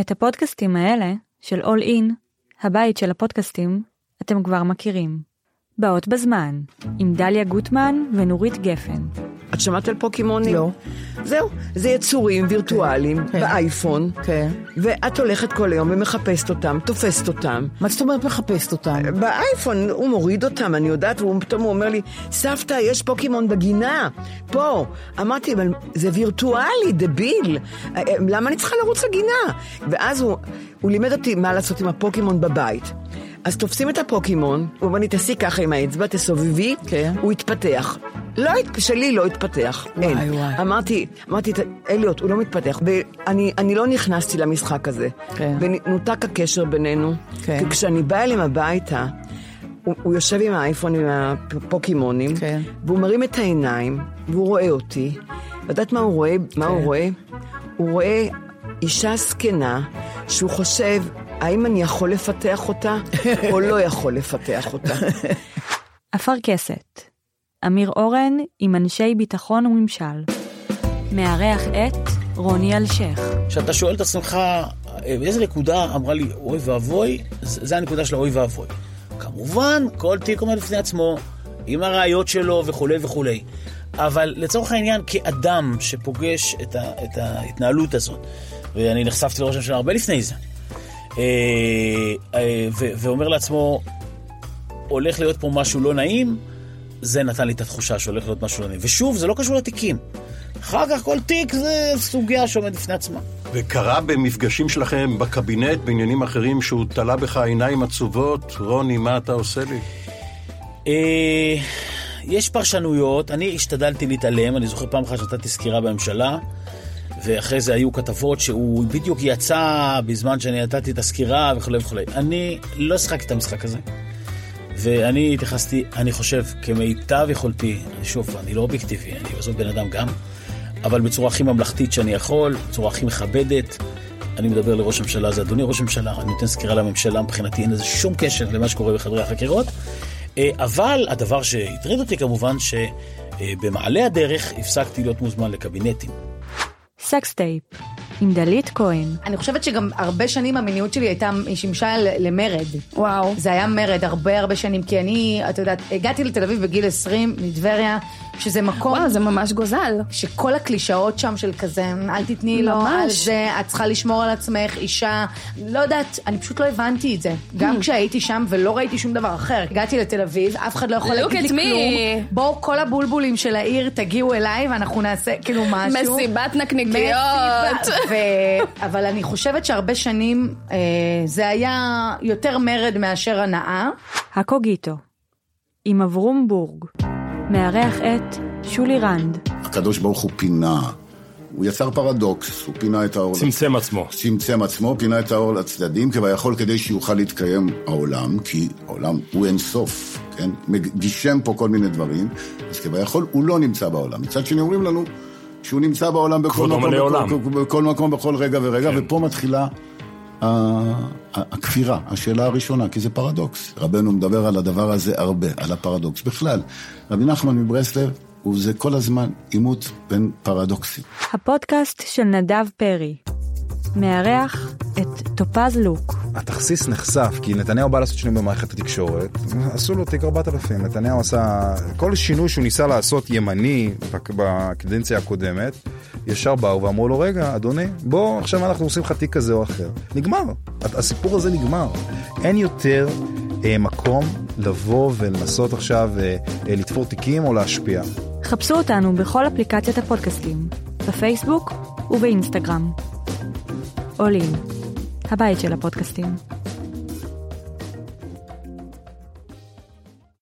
את הפודקאסטים האלה, של All In, הבית של הפודקאסטים, אתם כבר מכירים. באות בזמן, עם דליה גוטמן ונורית גפן. את שמעת על פוקימונים? לא. זהו, זה יצורים וירטואליים כן. באייפון, כן. ואת הולכת כל היום ומחפשת אותם, תופסת אותם. מה זאת אומרת מחפשת אותם? באייפון הוא מוריד אותם, אני יודעת, והוא פתאום הוא אומר לי, סבתא, יש פוקימון בגינה, פה. אמרתי, אבל זה וירטואלי, דביל. אה, אה, למה אני צריכה לרוץ לגינה? ואז הוא, הוא לימד אותי מה לעשות עם הפוקימון בבית. אז תופסים את הפוקימון, הוא אומר לי, תעשי ככה עם האצבע, תסובבי, כן. הוא יתפתח. לא, שלי לא התפתח, וואי, אין. וואי. אמרתי, אמרתי, "ת- אליוט, הוא לא מתפתח. ואני אני לא נכנסתי למשחק הזה. כן. ונותק הקשר בינינו. כן. כי כשאני באה אליהם הביתה, הוא, הוא יושב עם האייפון, עם הפוקימונים, כן. והוא מרים את העיניים, והוא רואה אותי. יודעת מה הוא רואה? מה הוא רואה? הוא רואה אישה זקנה, שהוא חושב, האם אני יכול לפתח אותה, או לא יכול לפתח אותה. אפרכסת, אמיר אורן עם אנשי ביטחון וממשל. מארח את רוני אלשיך. כשאתה שואל את עצמך, באיזה נקודה אמרה לי, אוי ואבוי, זה הנקודה של האוי ואבוי. כמובן, כל תיק עומד בפני עצמו, עם הראיות שלו וכולי וכולי. אבל לצורך העניין, כאדם שפוגש את, ה, את ההתנהלות הזאת, ואני נחשפתי לראש הממשלה הרבה לפני זה, אה, אה, ואומר לעצמו, הולך להיות פה משהו לא נעים, זה נתן לי את התחושה שהולך להיות משהו נעים. ושוב, זה לא קשור לתיקים. אחר כך כל תיק זה סוגיה שעומדת בפני עצמה. וקרה במפגשים שלכם בקבינט, בעניינים אחרים, שהוא תלה בך עיניים עצובות, רוני, מה אתה עושה לי? אה, יש פרשנויות, אני השתדלתי להתעלם, אני זוכר פעם אחת שנתתי סקירה בממשלה, ואחרי זה היו כתבות שהוא בדיוק יצא בזמן שאני נתתי את הסקירה וכולי וכולי. אני לא שיחקתי את המשחק הזה, ואני התייחסתי, אני חושב, כמיטב יכולתי, שוב, אני לא אובייקטיבי, אני בסוף בן אדם גם, אבל בצורה הכי ממלכתית שאני יכול, בצורה הכי מכבדת. אני מדבר לראש הממשלה הזה, אדוני ראש הממשלה, אני נותן סקירה לממשלה, מבחינתי אין לזה שום קשר למה שקורה בחדרי החקירות. אה, אבל הדבר שהטריד אותי כמובן, שבמעלה הדרך הפסקתי להיות מוזמן לקבינטים. Sex Tape, עם דלית כהן. אני חושבת שגם הרבה שנים המיניות שלי הייתה, היא שימשה למרד. וואו. זה היה מרד הרבה הרבה שנים, כי אני, את יודעת, הגעתי לתל אביב בגיל 20, מטבריה, שזה מקום... וואו, זה ממש גוזל. שכל הקלישאות שם של כזה, אל תתני לו ממש. על זה, את צריכה לשמור על עצמך, אישה, לא יודעת, אני פשוט לא הבנתי את זה. גם כשהייתי שם ולא ראיתי שום דבר אחר. הגעתי לתל אביב, אף אחד לא יכול Look להגיד לי at me. כלום. בואו כל הבולבולים של העיר תגיעו אליי ואנחנו נעשה כאילו משהו. מסיבת נקניקיות. ו... אבל אני חושבת שהרבה שנים אה, זה היה יותר מרד מאשר הנאה. הקוגיטו, עם אברום בורג. מארח את שולי רנד. הקדוש ברוך הוא פינה, הוא יצר פרדוקס, הוא פינה את האור... צמצם עצמו. צמצם עצמו, פינה את האור לצדדים, כביכול כדי שיוכל להתקיים העולם, כי העולם הוא אין סוף, כן? מגישם פה כל מיני דברים, אז כביכול הוא לא נמצא בעולם. מצד שני אומרים לנו שהוא נמצא בעולם בכל מקום, עולם. בכל, בכל מקום, בכל רגע ורגע, כן. ופה מתחילה הכפירה, השאלה הראשונה, כי זה פרדוקס. רבנו מדבר על הדבר הזה הרבה, על הפרדוקס. בכלל, רבי נחמן מברסלב, וזה כל הזמן עימות בין פרדוקסים. הפודקאסט של נדב פרי. מארח את טופז לוק. התכסיס נחשף כי נתניהו בא לעשות שינוי במערכת התקשורת, עשו לו תיק 4000. נתניהו עשה, כל שינוי שהוא ניסה לעשות ימני בק- בקדנציה הקודמת, ישר באו ואמרו לו, רגע, אדוני, בוא, עכשיו אנחנו עושים לך תיק כזה או אחר. נגמר, הסיפור הזה נגמר. אין יותר אה, מקום לבוא ולנסות עכשיו אה, אה, לתפור תיקים או להשפיע. חפשו אותנו בכל אפליקציות הפודקאסטים, בפייסבוק ובאינסטגרם. עולים, הבית של הפודקאסטים.